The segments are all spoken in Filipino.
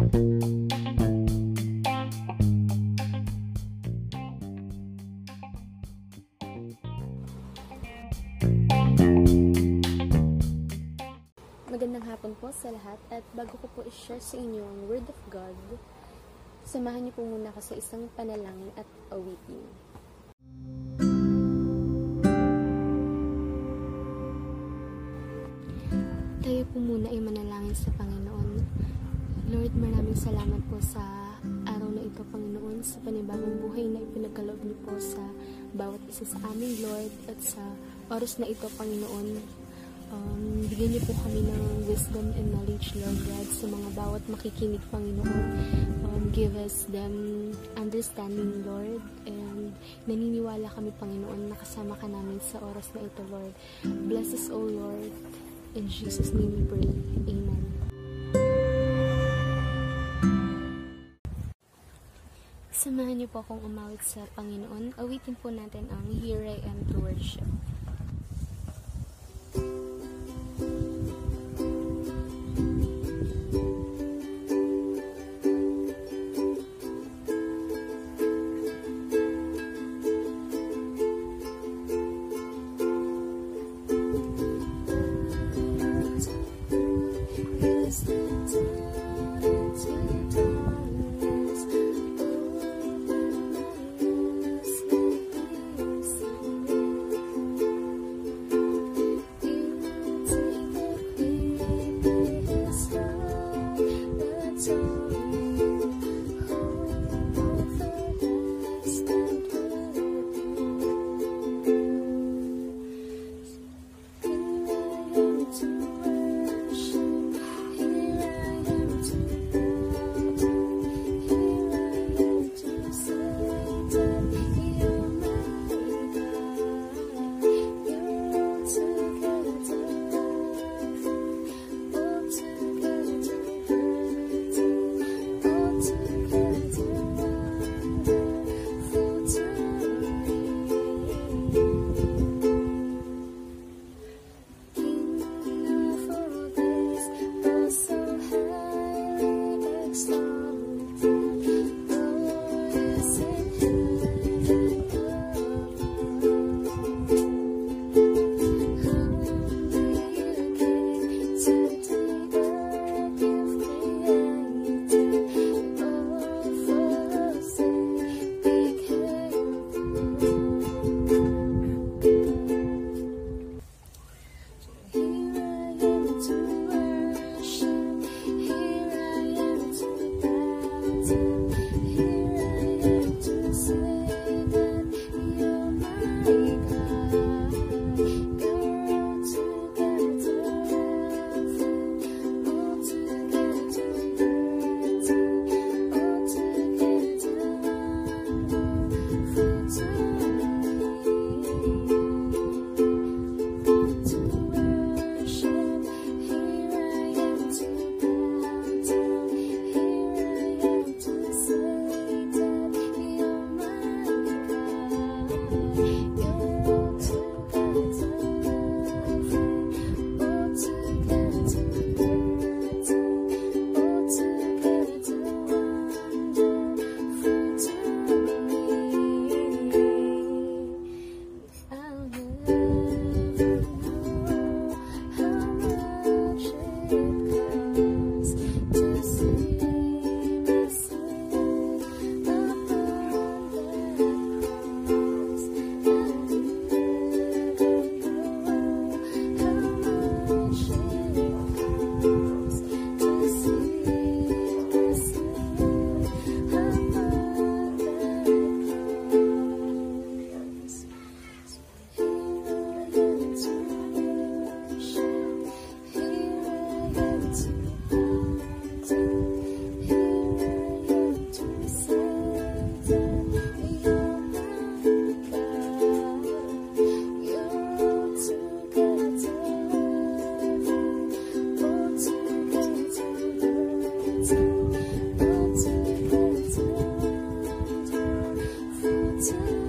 Magandang hapon po sa lahat at bago ko po i-share sa inyo ang Word of God, samahan niyo po muna ako sa isang panalangin at awitin. Tayo po muna ay manalangin sa Panginoon. Lord, maraming salamat po sa araw na ito, Panginoon, sa panibagong buhay na ipinagkaloob niyo po sa bawat isa sa amin, Lord, at sa oras na ito, Panginoon. Um, bigyan niyo po kami ng wisdom and knowledge, Lord God, sa mga bawat makikinig, Panginoon. Um, give us them understanding, Lord, and naniniwala kami, Panginoon, na kasama ka namin sa oras na ito, Lord. Bless us, O Lord. In Jesus' name we pray. Amen. Samahan niyo po akong umawit sa Panginoon. Awitin po natin ang Here I Am to Worship. To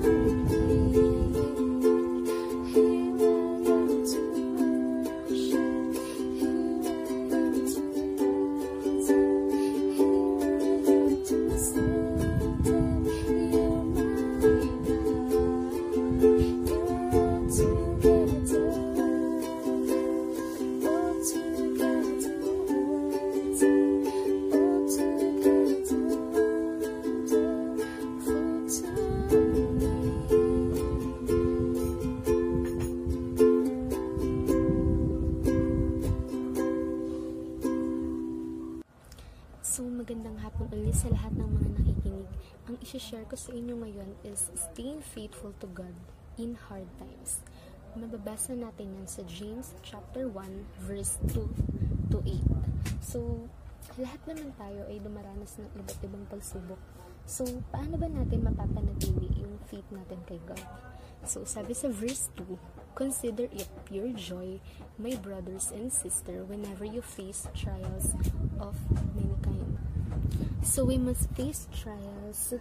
magandang hapon ulit sa lahat ng mga nakikinig. Ang isi-share ko sa inyo ngayon is staying faithful to God in hard times. Mababasa natin yan sa James chapter 1 verse 2 to 8. So, lahat naman tayo ay dumaranas ng iba't ibang pagsubok. So, paano ba natin mapapanatili yung faith natin kay God? So, sabi sa verse 2, Consider it pure joy, my brothers and sisters, whenever you face trials of many kind. So, we must face trials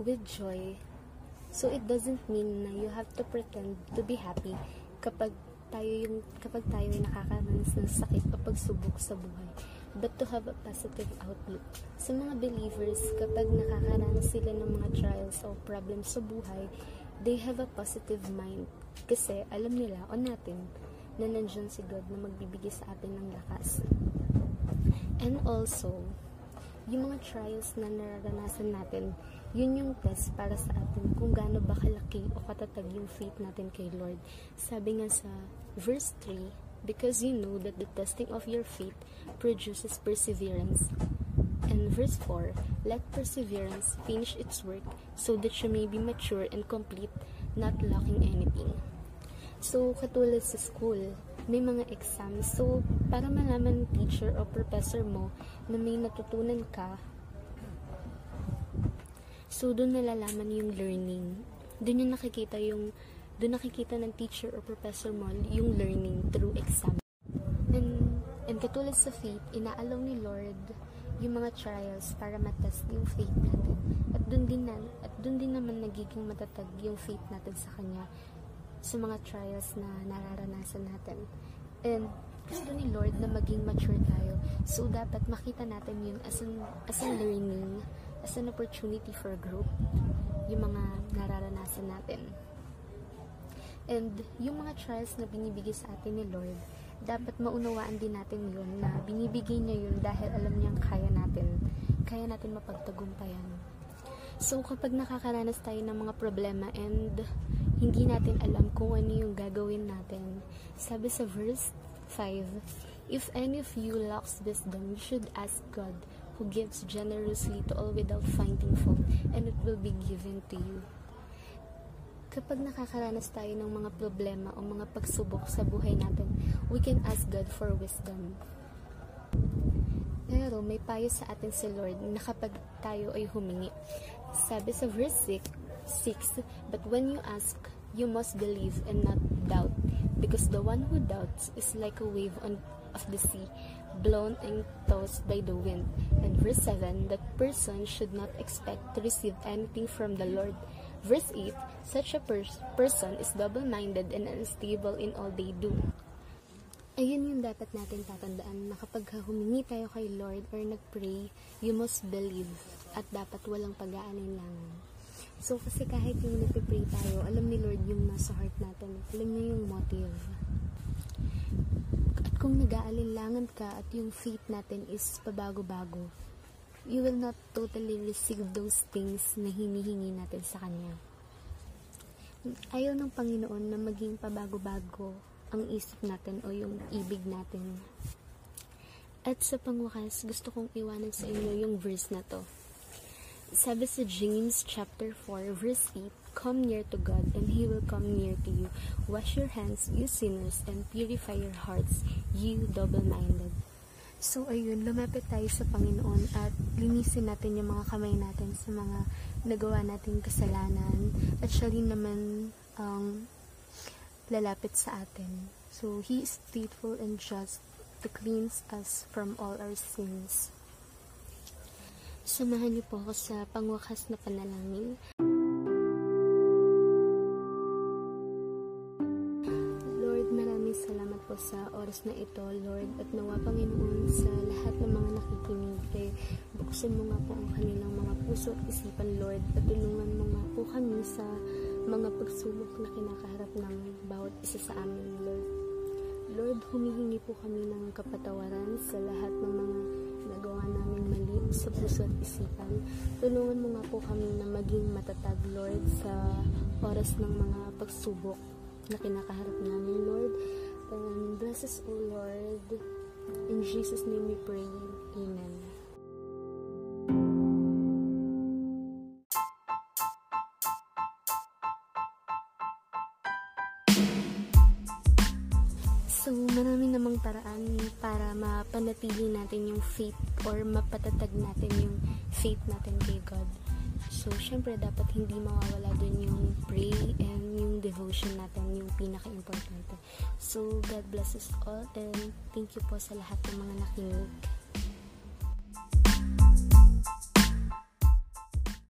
with joy. So, it doesn't mean na you have to pretend to be happy kapag tayo yung kapag tayo ay nakakaranas ng sakit o pagsubok sa buhay but to have a positive outlook. Sa mga believers, kapag nakakaranas sila ng mga trials o problems sa buhay, they have a positive mind kasi alam nila o natin na nandiyan si God na magbibigay sa atin ng lakas. And also, yung mga trials na nararanasan natin, yun yung test para sa atin kung gaano ba kalaki o katatag yung faith natin kay Lord. Sabi nga sa verse 3, Because you know that the testing of your faith produces perseverance. And verse 4, Let perseverance finish its work so that you may be mature and complete, not lacking anything. So, katulad sa school, may mga exams. So, para malaman teacher o professor mo na may natutunan ka, so doon nalalaman yung learning. Doon yung nakikita yung doon nakikita ng teacher or professor mo yung learning through exam. And, and katulad sa faith, inaalaw ni Lord yung mga trials para matest yung faith natin. At doon din, na, at doon din naman nagiging matatag yung faith natin sa Kanya sa mga trials na nararanasan natin. And gusto ni Lord na maging mature tayo. So, dapat makita natin yun as an, as a learning, as an opportunity for growth, yung mga nararanasan natin. And yung mga trials na binibigay sa atin ni Lord, dapat maunawaan din natin yun na binibigay niya yun dahil alam niyang kaya natin, kaya natin mapagtagumpayan. So, kapag nakakaranas tayo ng mga problema and hindi natin alam kung ano yung gagawin natin, sabi sa verse 5, If any of you lacks wisdom, you should ask God, who gives generously to all without finding fault, and it will be given to you. Kapag nakakaranas tayo ng mga problema o mga pagsubok sa buhay natin, we can ask God for wisdom. Pero may payo sa atin si Lord na kapag tayo ay humingi. Sabi sa verse 6, 6, But when you ask, you must believe and not doubt, because the one who doubts is like a wave on, of the sea, blown and tossed by the wind. And verse 7, that person should not expect to receive anything from the Lord. Verse 8, such a pers- person is double-minded and unstable in all they do. Ayun yung dapat natin tatandaan na kapag humingi tayo kay Lord or nagpray, you must believe at dapat walang pag-aalinlangan. So, kasi kahit yung nagpipray tayo, alam ni Lord yung nasa heart natin. Alam niya yung motive. At kung nag-aalinlangan ka at yung faith natin is pabago-bago, you will not totally receive those things na hinihingi natin sa Kanya. Ayaw ng Panginoon na maging pabago-bago ang isip natin o yung ibig natin. At sa pangwakas, gusto kong iwanan sa inyo yung verse na to. Sabi sa James chapter 4 verse 8, Come near to God and He will come near to you. Wash your hands, you sinners, and purify your hearts, you double-minded. So ayun, lumapit tayo sa Panginoon at linisin natin yung mga kamay natin sa mga nagawa nating kasalanan at siya rin naman ang lalapit sa atin. So, He is faithful and just to cleanse us from all our sins. Samahan niyo po ako sa pangwakas na panalangin. Lord, maraming salamat po sa oras na ito, Lord, at nawa Panginoon sa lahat ng mga nakikinig kay buksan mo nga po ang kanilang mga puso at isipan, Lord, at tulungan mo nga po kami sa mga pagsubok na kinakaharap ng bawat isa sa amin, Lord. Lord, humihingi po kami ng kapatawaran sa lahat ng mga nagawa namin mali sa puso at isipan. Tulungan mo nga po kami na maging matatag, Lord, sa oras ng mga pagsubok na kinakaharap namin, Lord. And bless us, O Lord. In Jesus' name we pray. Amen. Mapanatili natin yung faith or mapatatag natin yung faith natin kay God. So, syempre, dapat hindi mawawala dun yung pray and yung devotion natin, yung pinaka-importante. So, God bless us all and thank you po sa lahat ng mga nakinig.